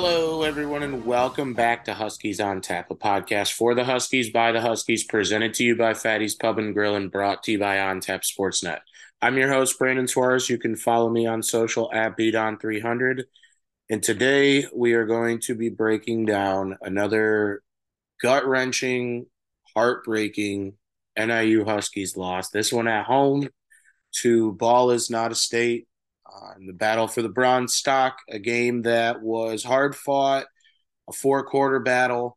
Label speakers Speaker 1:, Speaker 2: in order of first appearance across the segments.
Speaker 1: Hello, everyone, and welcome back to Huskies on Tap, a podcast for the Huskies by the Huskies, presented to you by Fatty's Pub and Grill and brought to you by On Tap Sportsnet. I'm your host, Brandon Suarez. You can follow me on social at Bdon300. And today we are going to be breaking down another gut wrenching, heartbreaking NIU Huskies loss. This one at home to Ball is not a state uh, in the battle for the Bronze Stalk, a game that was hard fought, a four quarter battle.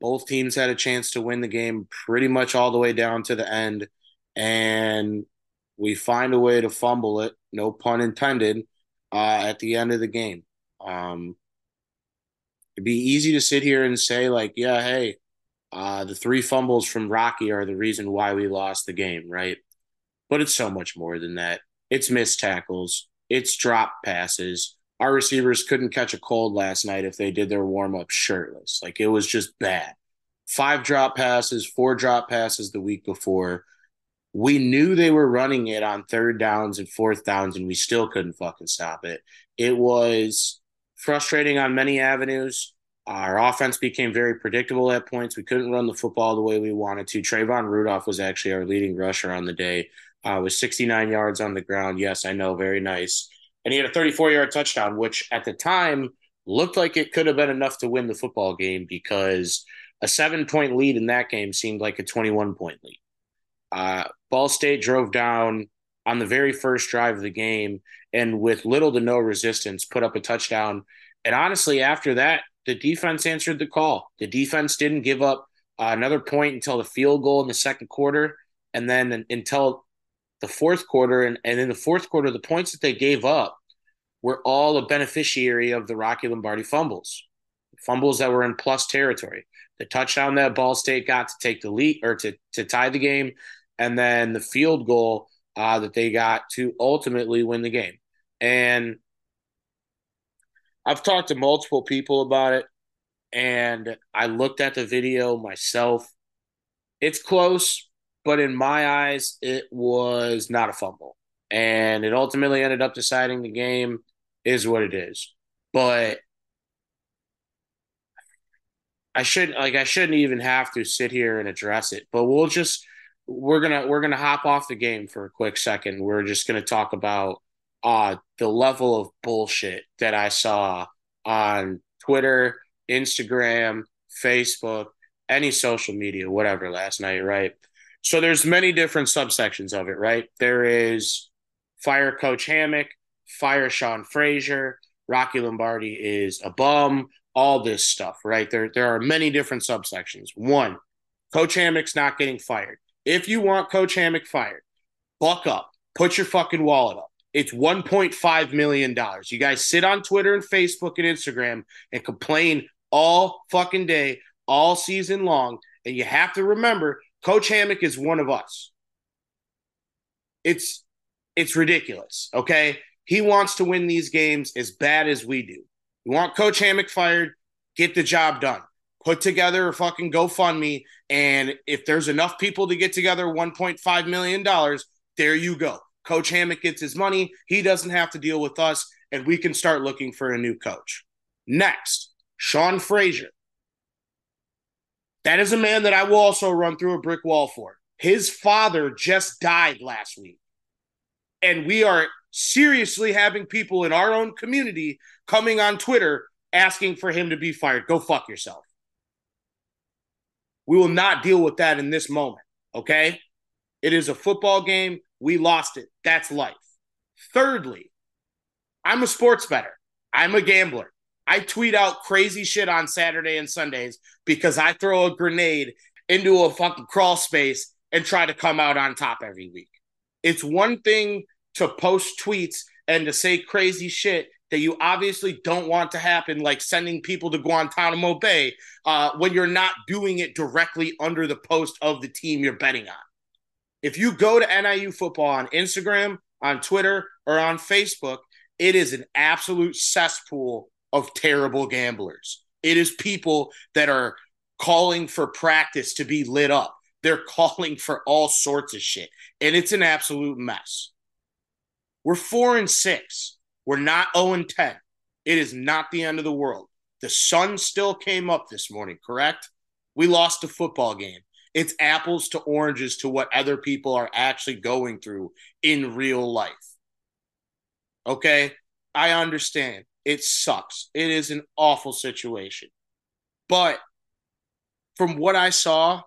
Speaker 1: Both teams had a chance to win the game pretty much all the way down to the end. And we find a way to fumble it, no pun intended, uh, at the end of the game. Um, it'd be easy to sit here and say, like, yeah, hey, uh, the three fumbles from Rocky are the reason why we lost the game, right? But it's so much more than that. It's missed tackles, it's drop passes. Our receivers couldn't catch a cold last night if they did their warm up shirtless. Like it was just bad. Five drop passes, four drop passes the week before. We knew they were running it on third downs and fourth downs, and we still couldn't fucking stop it. It was frustrating on many avenues. Our offense became very predictable at points. We couldn't run the football the way we wanted to. Trayvon Rudolph was actually our leading rusher on the day uh, with 69 yards on the ground. Yes, I know, very nice. And he had a 34 yard touchdown, which at the time looked like it could have been enough to win the football game because a seven point lead in that game seemed like a 21 point lead. Uh, Ball State drove down on the very first drive of the game and with little to no resistance put up a touchdown. And honestly, after that, the defense answered the call. The defense didn't give up uh, another point until the field goal in the second quarter. And then until the fourth quarter, and, and in the fourth quarter, the points that they gave up were all a beneficiary of the Rocky Lombardi fumbles, fumbles that were in plus territory. The touchdown that Ball State got to take the lead or to, to tie the game, and then the field goal uh, that they got to ultimately win the game. And I've talked to multiple people about it, and I looked at the video myself. It's close, but in my eyes, it was not a fumble. And it ultimately ended up deciding the game is what it is. But I shouldn't like I shouldn't even have to sit here and address it. But we'll just we're gonna we're gonna hop off the game for a quick second. We're just gonna talk about uh the level of bullshit that I saw on Twitter, Instagram, Facebook, any social media, whatever last night, right? So there's many different subsections of it, right? There is fire Coach Hammock, fire Sean Frazier, Rocky Lombardi is a bum, all this stuff, right? There, there are many different subsections. One, Coach Hammock's not getting fired. If you want Coach Hammock fired, buck up, put your fucking wallet up. It's $1.5 million. You guys sit on Twitter and Facebook and Instagram and complain all fucking day, all season long. And you have to remember Coach Hammock is one of us. It's it's ridiculous. Okay. He wants to win these games as bad as we do. We want Coach Hammock fired, get the job done. Put together a fucking GoFundMe. And if there's enough people to get together $1.5 million, there you go. Coach Hammock gets his money. He doesn't have to deal with us, and we can start looking for a new coach. Next, Sean Frazier. That is a man that I will also run through a brick wall for. His father just died last week. And we are seriously having people in our own community coming on Twitter asking for him to be fired. Go fuck yourself. We will not deal with that in this moment. Okay. It is a football game. We lost it. That's life. Thirdly, I'm a sports bettor. I'm a gambler. I tweet out crazy shit on Saturday and Sundays because I throw a grenade into a fucking crawl space and try to come out on top every week. It's one thing to post tweets and to say crazy shit that you obviously don't want to happen, like sending people to Guantanamo Bay, uh, when you're not doing it directly under the post of the team you're betting on. If you go to NIU football on Instagram, on Twitter, or on Facebook, it is an absolute cesspool of terrible gamblers. It is people that are calling for practice to be lit up. They're calling for all sorts of shit. And it's an absolute mess. We're four and six. We're not 0 and 10. It is not the end of the world. The sun still came up this morning, correct? We lost a football game. It's apples to oranges to what other people are actually going through in real life. Okay? I understand. It sucks. It is an awful situation. But from what I saw,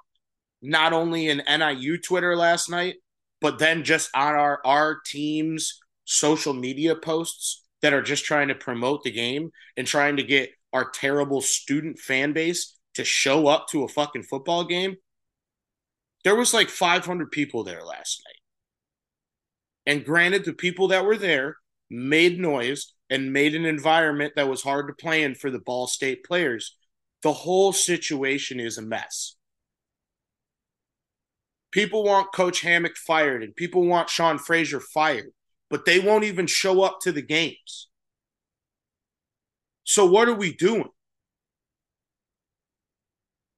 Speaker 1: not only in NIU Twitter last night, but then just on our our team's social media posts that are just trying to promote the game and trying to get our terrible student fan base to show up to a fucking football game. There was like 500 people there last night. And granted, the people that were there made noise and made an environment that was hard to play in for the Ball State players. The whole situation is a mess. People want Coach Hammock fired and people want Sean Frazier fired, but they won't even show up to the games. So, what are we doing?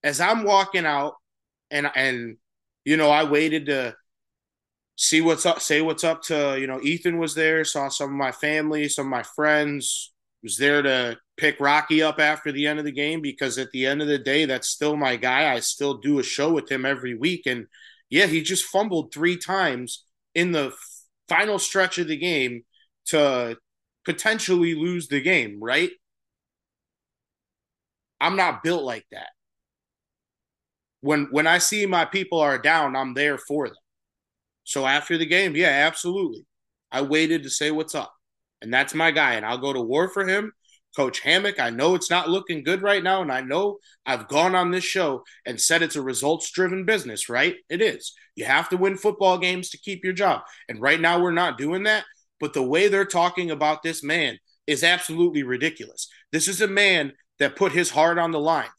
Speaker 1: As I'm walking out, and and you know, I waited to see what's up, say what's up to you know, Ethan was there, saw some of my family, some of my friends, was there to pick Rocky up after the end of the game because at the end of the day, that's still my guy. I still do a show with him every week, and yeah, he just fumbled three times in the final stretch of the game to potentially lose the game, right? I'm not built like that. When when I see my people are down, I'm there for them. So after the game, yeah, absolutely. I waited to say what's up. And that's my guy. And I'll go to war for him Coach Hammock. I know it's not looking good right now, and I know I've gone on this show and said it's a results driven business, right? It is. You have to win football games to keep your job. And right now, we're not doing that. But the way they're talking about this man is absolutely ridiculous. This is a man that put his heart on the line.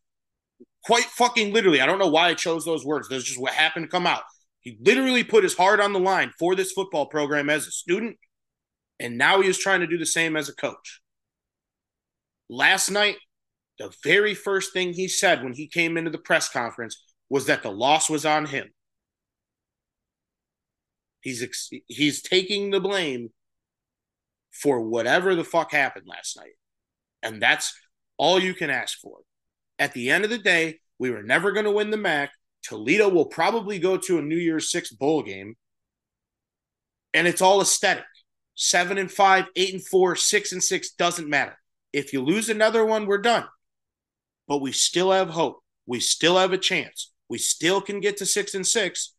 Speaker 1: Quite fucking literally. I don't know why I chose those words. That's just what happened to come out. He literally put his heart on the line for this football program as a student. And now he is trying to do the same as a coach. Last night, the very first thing he said when he came into the press conference was that the loss was on him. He's ex- he's taking the blame for whatever the fuck happened last night. And that's all you can ask for. At the end of the day, we were never going to win the MAC. Toledo will probably go to a New Year's Six bowl game. And it's all aesthetic. Seven and five, eight and four, six and six doesn't matter. If you lose another one, we're done. But we still have hope. We still have a chance. We still can get to six and six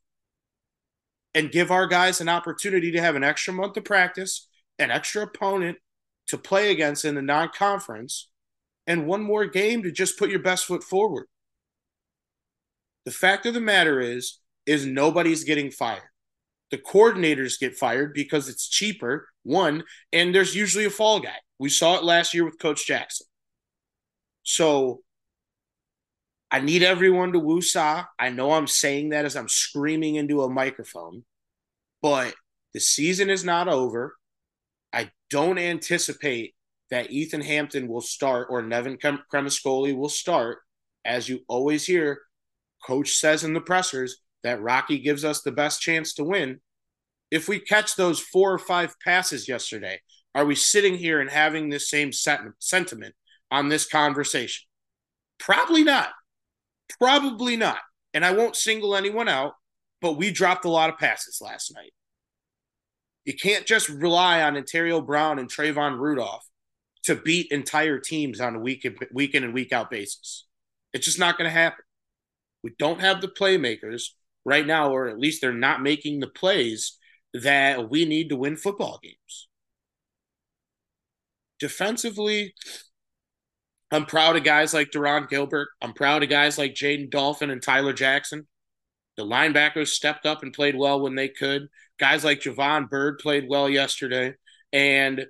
Speaker 1: and give our guys an opportunity to have an extra month of practice, an extra opponent to play against in the non conference, and one more game to just put your best foot forward. The fact of the matter is, is nobody's getting fired. The coordinators get fired because it's cheaper, one, and there's usually a fall guy. We saw it last year with Coach Jackson. So I need everyone to woosah. I know I'm saying that as I'm screaming into a microphone, but the season is not over. I don't anticipate that Ethan Hampton will start or Nevin Cremascoli will start. As you always hear, coach says in the pressers that Rocky gives us the best chance to win. If we catch those four or five passes yesterday, are we sitting here and having this same sentiment on this conversation? Probably not. Probably not. And I won't single anyone out, but we dropped a lot of passes last night. You can't just rely on Antario Brown and Trayvon Rudolph to beat entire teams on a week in, week in and week out basis. It's just not going to happen. We don't have the playmakers right now, or at least they're not making the plays that we need to win football games. Defensively, I'm proud of guys like Deron Gilbert. I'm proud of guys like Jaden Dolphin and Tyler Jackson. The linebackers stepped up and played well when they could. Guys like Javon Bird played well yesterday. And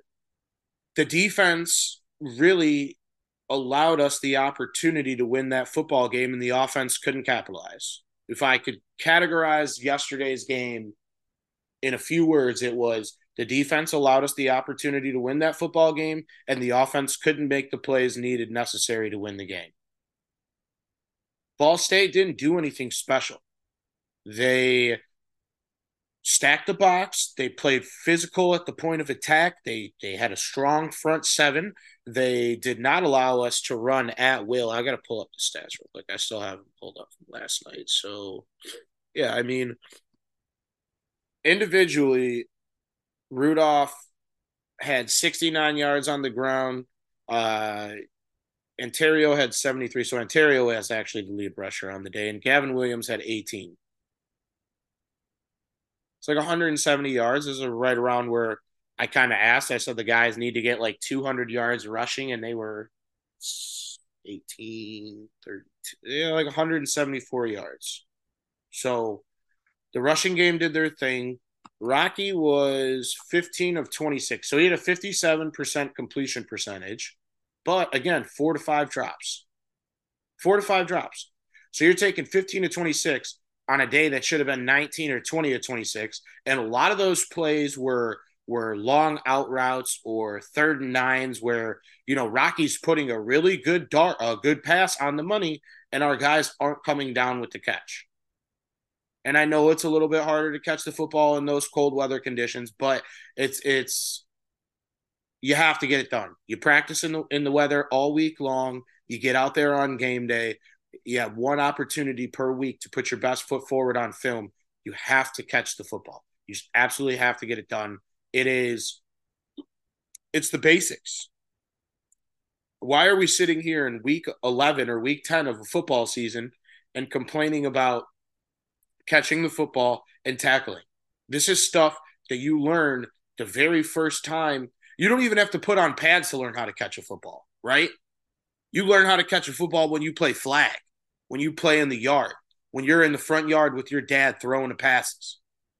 Speaker 1: the defense really allowed us the opportunity to win that football game, and the offense couldn't capitalize. If I could categorize yesterday's game in a few words, it was the defense allowed us the opportunity to win that football game, and the offense couldn't make the plays needed necessary to win the game. Ball State didn't do anything special. They stacked the box. They played physical at the point of attack. They they had a strong front seven. They did not allow us to run at will. I got to pull up the stats real quick. I still haven't pulled up from last night. So, yeah, I mean, individually, Rudolph had 69 yards on the ground. Uh, Antario had 73. So Antario has actually the lead rusher on the day, and Gavin Williams had 18. It's like 170 yards. Is right around where I kind of asked. I said the guys need to get like 200 yards rushing, and they were 18, 32, yeah, like 174 yards. So the rushing game did their thing. Rocky was 15 of 26. So he had a 57% completion percentage, but again, four to five drops. Four to five drops. So you're taking 15 to 26 on a day that should have been 19 or 20 or 26. And a lot of those plays were were long out routes or third and nines where you know Rocky's putting a really good dart a good pass on the money and our guys aren't coming down with the catch. And I know it's a little bit harder to catch the football in those cold weather conditions, but it's it's you have to get it done. You practice in the in the weather all week long. You get out there on game day you have one opportunity per week to put your best foot forward on film. You have to catch the football. You absolutely have to get it done. It is, it's the basics. Why are we sitting here in week 11 or week 10 of a football season and complaining about catching the football and tackling? This is stuff that you learn the very first time. You don't even have to put on pads to learn how to catch a football, right? You learn how to catch a football when you play flag, when you play in the yard, when you're in the front yard with your dad throwing the passes.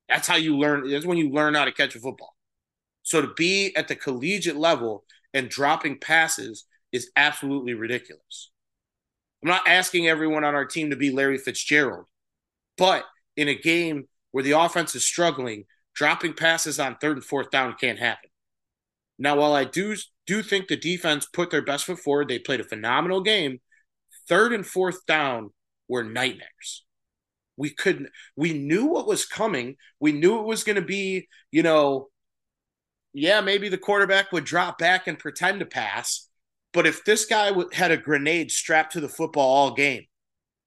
Speaker 1: That's how you learn. That's when you learn how to catch a football. So to be at the collegiate level and dropping passes is absolutely ridiculous. I'm not asking everyone on our team to be Larry Fitzgerald, but in a game where the offense is struggling, dropping passes on third and fourth down can't happen. Now, while I do do think the defense put their best foot forward, they played a phenomenal game. Third and fourth down were nightmares. We couldn't. We knew what was coming. We knew it was going to be, you know, yeah, maybe the quarterback would drop back and pretend to pass. But if this guy had a grenade strapped to the football all game,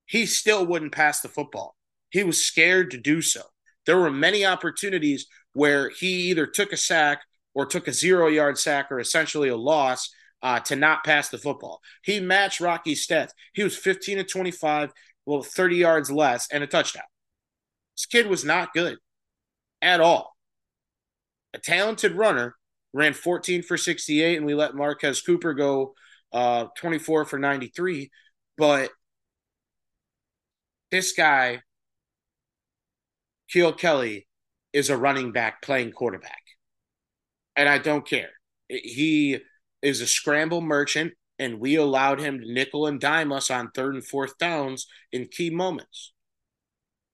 Speaker 1: he still wouldn't pass the football. He was scared to do so. There were many opportunities where he either took a sack or took a zero yard sack or essentially a loss uh, to not pass the football. He matched Rocky's stats. He was 15 to 25, well, 30 yards less, and a touchdown. This kid was not good at all. A talented runner, ran 14 for 68, and we let Marquez Cooper go uh, 24 for 93. But this guy, Kiael Kelly, is a running back playing quarterback and I don't care. He is a scramble merchant, and we allowed him to nickel and dime us on third and fourth downs in key moments.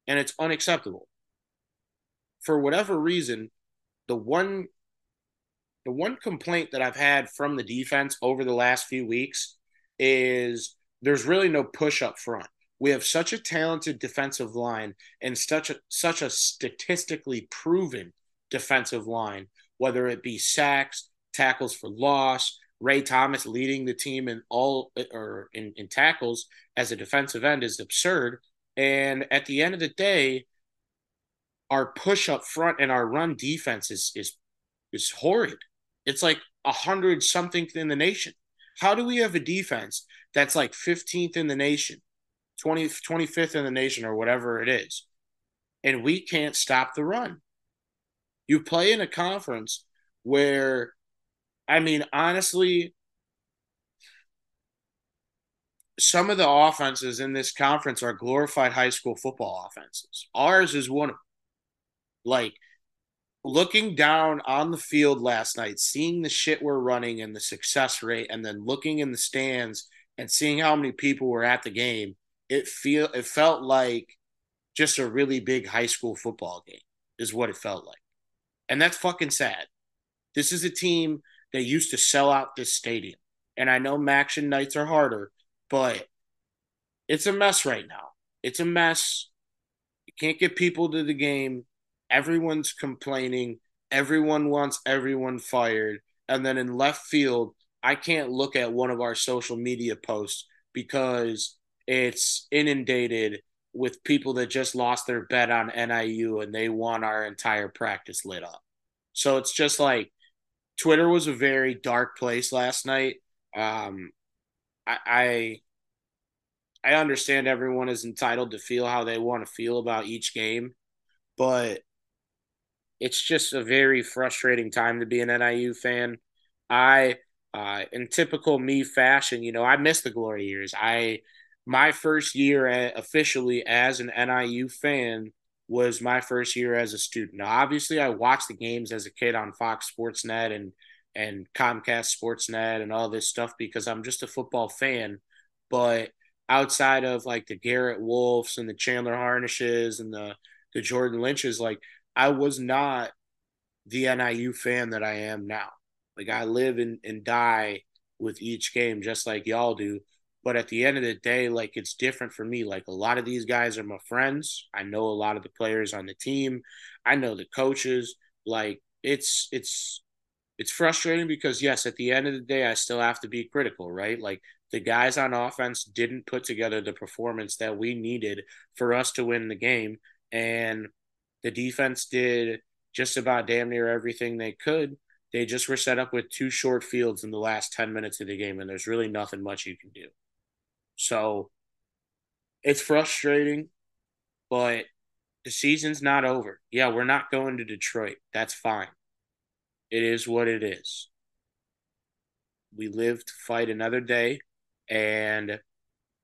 Speaker 1: And it's unacceptable. For whatever reason, the one the one complaint that I've had from the defense over the last few weeks is there's really no push up front. We have such a talented defensive line and such a such a statistically proven defensive line whether it be sacks, tackles for loss, Ray Thomas leading the team in all or in, in tackles as a defensive end is absurd. And at the end of the day, our push up front and our run defense is is is horrid. It's like a hundred something in the nation. How do we have a defense that's like 15th in the nation, 20, 25th in the nation, or whatever it is, and we can't stop the run? You play in a conference where, I mean, honestly, some of the offenses in this conference are glorified high school football offenses. Ours is one of them. Like looking down on the field last night, seeing the shit we're running and the success rate, and then looking in the stands and seeing how many people were at the game, it feel it felt like just a really big high school football game is what it felt like. And that's fucking sad. This is a team that used to sell out this stadium. And I know MACtion nights are harder, but it's a mess right now. It's a mess. You can't get people to the game. Everyone's complaining, everyone wants everyone fired, and then in left field, I can't look at one of our social media posts because it's inundated with people that just lost their bet on NIU and they want our entire practice lit up. So it's just like Twitter was a very dark place last night. Um, I, I I understand everyone is entitled to feel how they want to feel about each game, but it's just a very frustrating time to be an NIU fan. I, uh, in typical me fashion, you know, I miss the glory years. I, my first year at, officially as an NIU fan was my first year as a student. Now, obviously, I watched the games as a kid on Fox Sports Net and and Comcast Sportsnet and all this stuff because I'm just a football fan. But outside of like the Garrett Wolfes and the Chandler Harnishes and the the Jordan Lynches, like I was not the NIU fan that I am now. Like I live and, and die with each game just like y'all do. But at the end of the day, like it's different for me. Like a lot of these guys are my friends. I know a lot of the players on the team. I know the coaches. Like it's it's it's frustrating because yes, at the end of the day, I still have to be critical, right? Like the guys on offense didn't put together the performance that we needed for us to win the game, and the defense did just about damn near everything they could. They just were set up with two short fields in the last 10 minutes of the game, and there's really nothing much you can do. So it's frustrating, but the season's not over. Yeah, we're not going to Detroit. That's fine. It is what it is. We live to fight another day, and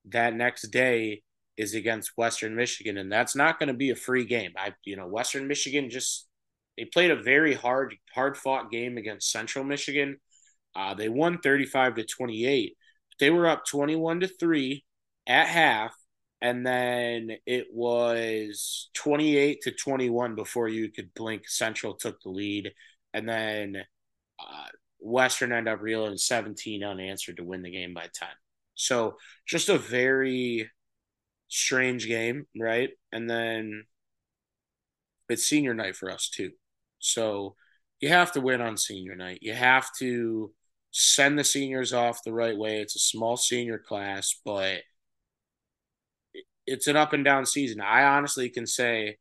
Speaker 1: that next day is against Western Michigan, and that's not going to be a free game. I, you know, Western Michigan just they played a very hard, hard fought game against Central Michigan. Uh, they won thirty five to twenty eight. They were up twenty one to three at half, and then it was 28 to 21 before you could blink central took the lead and then uh, Western end up reeling 17 unanswered to win the game by 10. So just a very strange game, right? And then it's senior night for us too. So you have to win on senior night. You have to send the seniors off the right way. It's a small senior class, but it's an up and down season. I honestly can say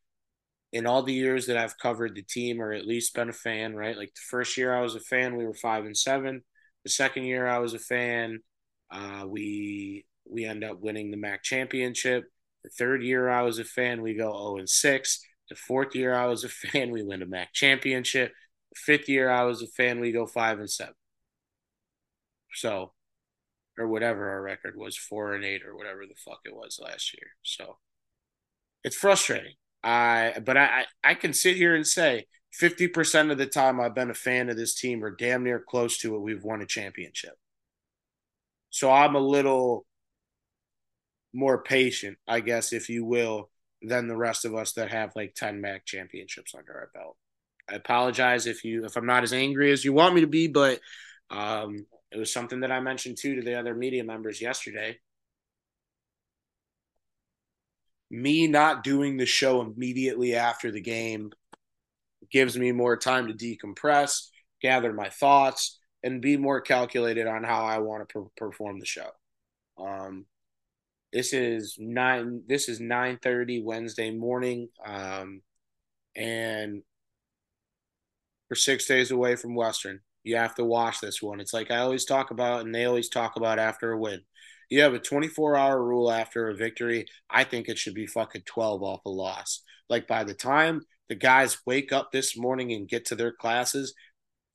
Speaker 1: in all the years that I've covered the team or at least been a fan, right? Like the first year I was a fan, we were five and seven. The second year I was a fan, uh, we we end up winning the MAC championship. The third year I was a fan, we go 0 and 6. The fourth year I was a fan, we win a MAC championship. The fifth year I was a fan, we go 5 and 7. So, or whatever our record was, 4 and 8 or whatever the fuck it was last year. So, it's frustrating. I but I I can sit here and say 50% of the time I've been a fan of this team or damn near close to it, we've won a championship. So I'm a little more patient, I guess, if you will, than the rest of us that have like 10 MAC championships under our belt. I apologize if you if I'm not as angry as you want me to be, but um, it was something that I mentioned too to the other media members yesterday me not doing the show immediately after the game gives me more time to decompress, gather my thoughts, and be more calculated on how I want to per- perform the show. Um, this is nine. This is nine thirty Wednesday morning, um, and we're six days away from Western. You have to watch this one. It's like I always talk about, and they always talk about after a win you have a 24 hour rule after a victory. I think it should be fucking 12 off a loss. Like by the time the guys wake up this morning and get to their classes,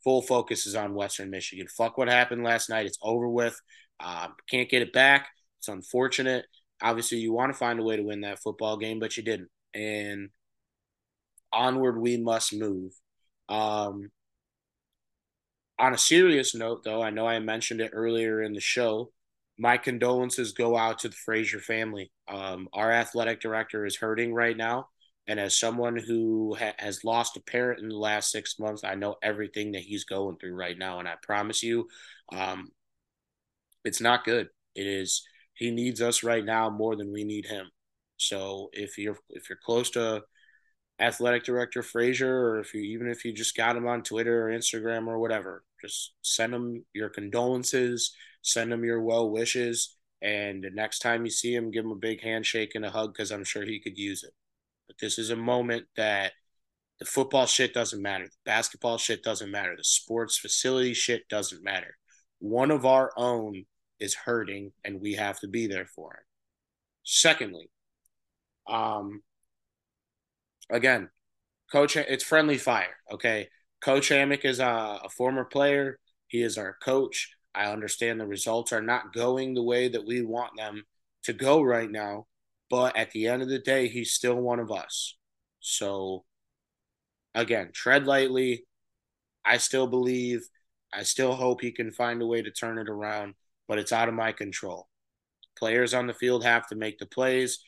Speaker 1: full focus is on Western Michigan. Fuck what happened last night. It's over with. Um, can't get it back. It's unfortunate. Obviously, you want to find a way to win that football game, but you didn't. And onward we must move. Um, on a serious note, though, I know I mentioned it earlier in the show my condolences go out to the Frazier family. Um, our athletic director is hurting right now. And as someone who ha- has lost a parent in the last six months, I know everything that he's going through right now. And I promise you, um, it's not good. It is. He needs us right now more than we need him. So if you're if you're close to athletic director Frazier, or if you even if you just got him on Twitter or Instagram or whatever, just send him your condolences, send him your well wishes, and the next time you see him, give him a big handshake and a hug because I'm sure he could use it. But this is a moment that the football shit doesn't matter, the basketball shit doesn't matter, the sports facility shit doesn't matter. One of our own is hurting, and we have to be there for him. Secondly, um, again, Coach, it's friendly fire. Okay, Coach Hammock is a, a former player. He is our coach. I understand the results are not going the way that we want them to go right now, but at the end of the day, he's still one of us. So, again, tread lightly. I still believe, I still hope he can find a way to turn it around, but it's out of my control. Players on the field have to make the plays.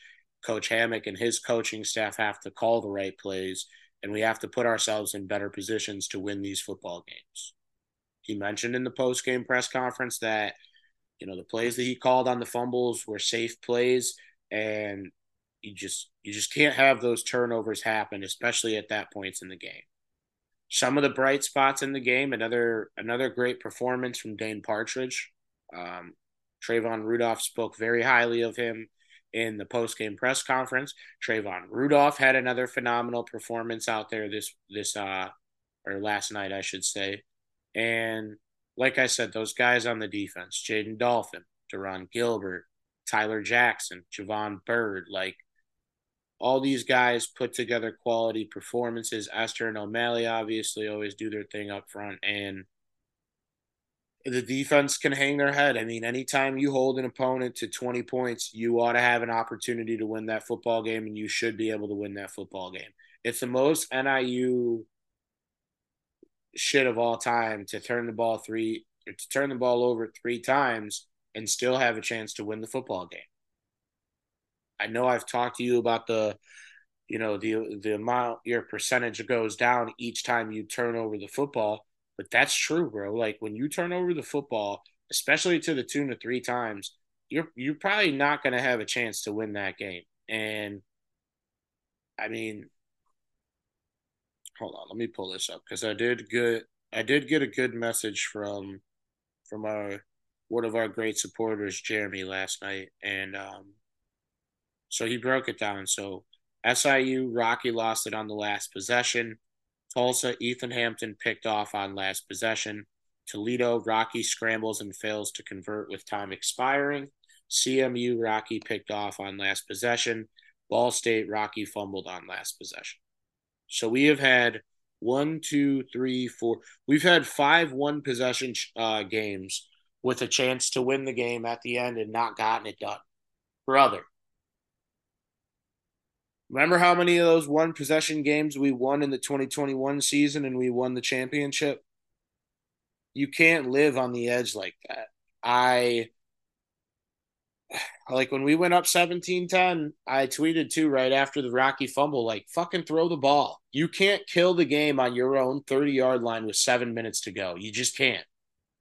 Speaker 1: Coach Hammock and his coaching staff have to call the right plays, and we have to put ourselves in better positions to win these football games. He mentioned in the post game press conference that you know the plays that he called on the fumbles were safe plays, and you just you just can't have those turnovers happen, especially at that points in the game. Some of the bright spots in the game, another another great performance from Dane Partridge. Um, Trayvon Rudolph spoke very highly of him in the post game press conference. Trayvon Rudolph had another phenomenal performance out there this this uh or last night I should say. And like I said, those guys on the defense, Jaden Dolphin, Deron Gilbert, Tyler Jackson, Javon Bird, like all these guys put together quality performances. Esther and O'Malley obviously always do their thing up front and the defense can hang their head. I mean, anytime you hold an opponent to 20 points, you ought to have an opportunity to win that football game, and you should be able to win that football game. It's the most NIU shit of all time to turn the ball three to turn the ball over three times and still have a chance to win the football game. I know I've talked to you about the you know the the amount your percentage goes down each time you turn over the football but that's true, bro. Like when you turn over the football, especially to the tune of three times, you're you're probably not going to have a chance to win that game. And I mean, hold on, let me pull this up because I did get I did get a good message from from our one of our great supporters, Jeremy, last night, and um, so he broke it down. So SIU Rocky lost it on the last possession. Tulsa, Ethan Hampton picked off on last possession. Toledo, Rocky scrambles and fails to convert with time expiring. CMU, Rocky picked off on last possession. Ball State, Rocky fumbled on last possession. So we have had one, two, three, four. We've had five one possession uh, games with a chance to win the game at the end and not gotten it done. Brother, Remember how many of those one possession games we won in the 2021 season and we won the championship? You can't live on the edge like that. I like when we went up 17-10, I tweeted too right after the Rocky fumble like fucking throw the ball. You can't kill the game on your own 30-yard line with 7 minutes to go. You just can't.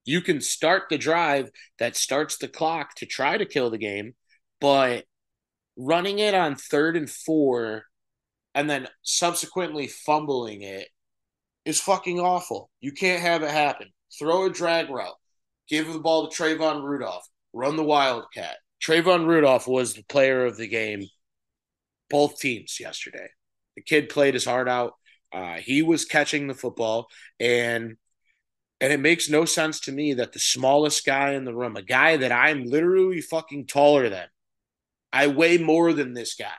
Speaker 1: You can start the drive that starts the clock to try to kill the game, but running it on third and four and then subsequently fumbling it is fucking awful. You can't have it happen. Throw a drag route, give the ball to Trayvon Rudolph, run the Wildcat. Trayvon Rudolph was the player of the game, both teams yesterday. The kid played his heart out. Uh, he was catching the football, and and it makes no sense to me that the smallest guy in the room, a guy that I'm literally fucking taller than, I weigh more than this guy,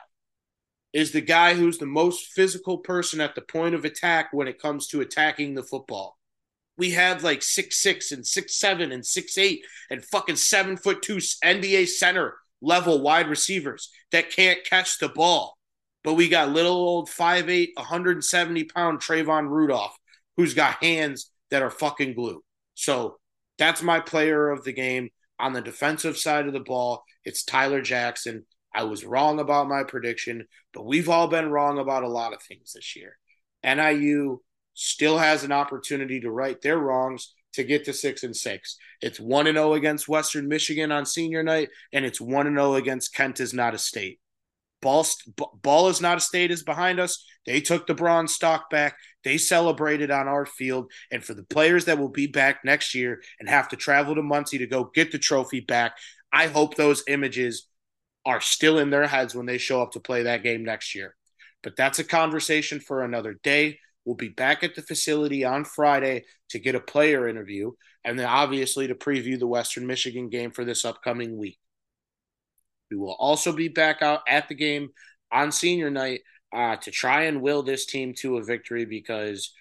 Speaker 1: is the guy who's the most physical person at the point of attack when it comes to attacking the football. We have like six six and six seven and six eight and fucking seven foot two NBA center level wide receivers that can't catch the ball. But we got little old 5'8, 170 pound Trayvon Rudolph, who's got hands that are fucking glue. So that's my player of the game on the defensive side of the ball. It's Tyler Jackson. I was wrong about my prediction, but we've all been wrong about a lot of things this year. NIU still has an opportunity to right their wrongs to get to six and six. It's one and zero oh against Western Michigan on senior night, and it's one and zero oh against Kent is not a state. Ball, Ball is not a state is behind us. They took the Bronze Stalk back. They celebrated on our field. And for the players that will be back next year and have to travel to Muncie to go get the trophy back, I hope those images are still in their heads when they show up to play that game next year. But that's a conversation for another day. We'll be back at the facility on Friday to get a player interview and then obviously to preview the Western Michigan game for this upcoming week. We will also be back out at the game on senior night uh, to try and will this team to a victory because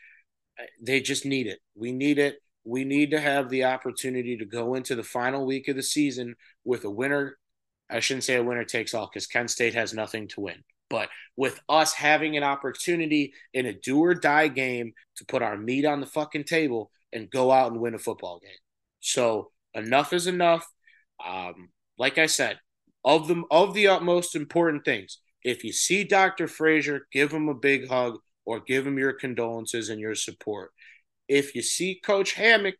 Speaker 1: they just need it. We need it. We need to have the opportunity to go into the final week of the season with a winner. I shouldn't say a winner takes all because Kent State has nothing to win. But with us having an opportunity in a do or die game to put our meat on the fucking table and go out and win a football game. So enough is enough. Um, like I said, of the of the utmost important things. If you see Dr. Frazier, give him a big hug or give him your condolences and your support. If you see Coach Hammock,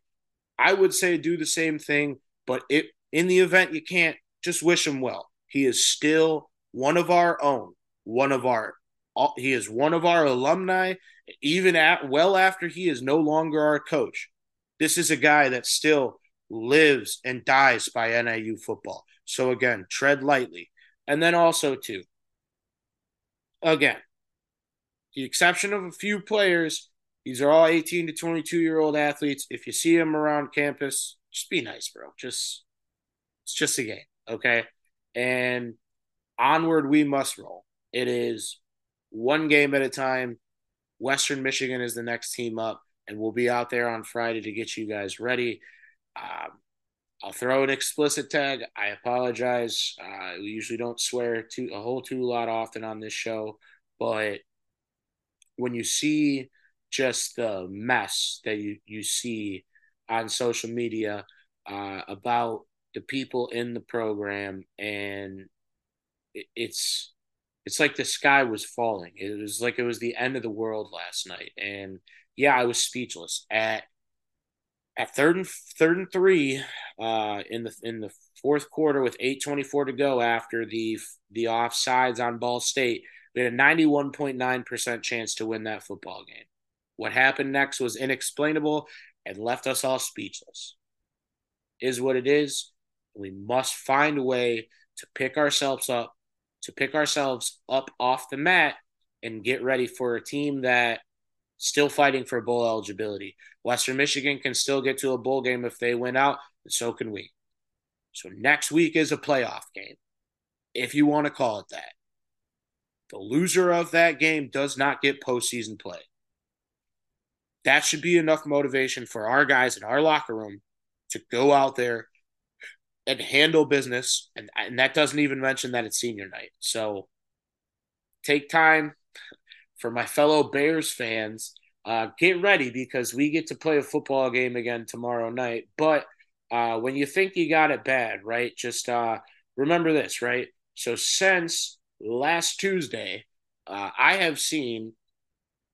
Speaker 1: I would say do the same thing. But it in the event you can't, just wish him well. He is still one of our own, one of our he is one of our alumni, even at well after he is no longer our coach. This is a guy that still lives and dies by NIU football. So again, tread lightly. And then also too, again, the exception of a few players, these are all 18 to 22 year old athletes. If you see them around campus, just be nice, bro. Just it's just a game, okay? And onward we must roll. It is one game at a time. Western Michigan is the next team up, and we'll be out there on Friday to get you guys ready. Um, I'll throw an explicit tag. I apologize. Uh, we usually don't swear too a whole too lot often on this show, but when you see just the mess that you you see on social media uh, about the people in the program, and it, it's it's like the sky was falling. It was like it was the end of the world last night, and yeah, I was speechless at at third and third and three uh, in the in the fourth quarter with 8:24 to go after the the offsides on Ball State. We had a 91.9% chance to win that football game. What happened next was inexplainable and left us all speechless. Is what it is. We must find a way to pick ourselves up, to pick ourselves up off the mat and get ready for a team that still fighting for bowl eligibility. Western Michigan can still get to a bowl game if they win out, and so can we. So next week is a playoff game, if you want to call it that. The loser of that game does not get postseason play. That should be enough motivation for our guys in our locker room to go out there and handle business. And, and that doesn't even mention that it's senior night. So take time, for my fellow Bears fans, uh, get ready because we get to play a football game again tomorrow night. But uh, when you think you got it bad, right? Just uh, remember this, right? So since last Tuesday, uh, I have seen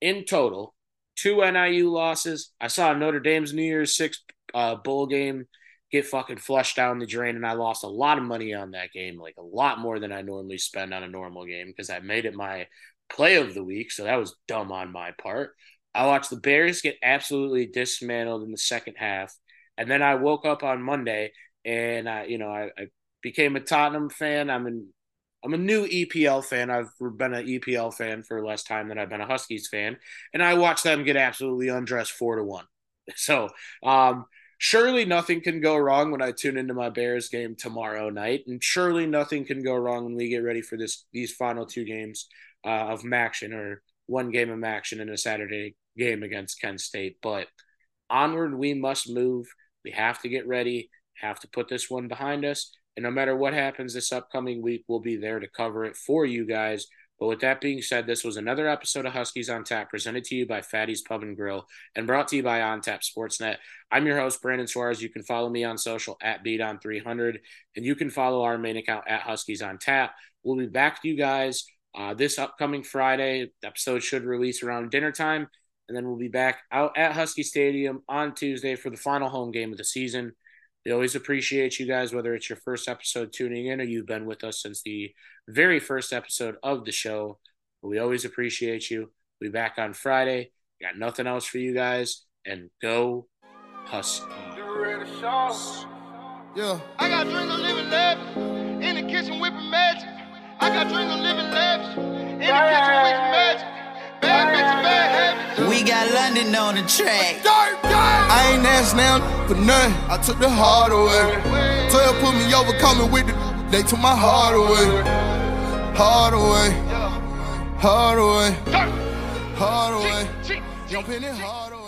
Speaker 1: in total two NIU losses. I saw Notre Dame's New Year's Six uh, bowl game get fucking flushed down the drain, and I lost a lot of money on that game, like a lot more than I normally spend on a normal game because I made it my play of the week, so that was dumb on my part. I watched the Bears get absolutely dismantled in the second half, and then I woke up on Monday and I, you know, I, I became a Tottenham fan. I'm an I'm a new EPL fan. I've been an EPL fan for less time than I've been a Huskies fan, and I watched them get absolutely undressed four to one. So, um, surely nothing can go wrong when I tune into my Bears game tomorrow night, and surely nothing can go wrong when we get ready for this these final two games uh, of action or one game of action in a Saturday game against Kent State. But onward, we must move. We have to get ready, have to put this one behind us. And no matter what happens this upcoming week, we'll be there to cover it for you guys. But with that being said, this was another episode of Huskies on Tap presented to you by Fatty's Pub and Grill and brought to you by On Tap Sportsnet. I'm your host, Brandon Suarez. You can follow me on social at Bdon300 and you can follow our main account at Huskies on Tap. We'll be back to you guys uh, this upcoming Friday, the episode should release around dinner time, and then we'll be back out at Husky Stadium on Tuesday for the final home game of the season. We always appreciate you guys, whether it's your first episode tuning in or you've been with us since the very first episode of the show. We always appreciate you. We'll be back on Friday. Got nothing else for you guys. And go Husky.
Speaker 2: Yeah. I got drink of living labs in the kitchen whipping magic. I got drink of living labs in the kitchen whipping magic. Bad bitch, bad habits.
Speaker 3: We got London on the track.
Speaker 2: I ain't asked now for nothing. I took the heart away. 12 put me over, coming with the. They took my heart away. Heart away. Heart away. Heart away. Jumping in hard away.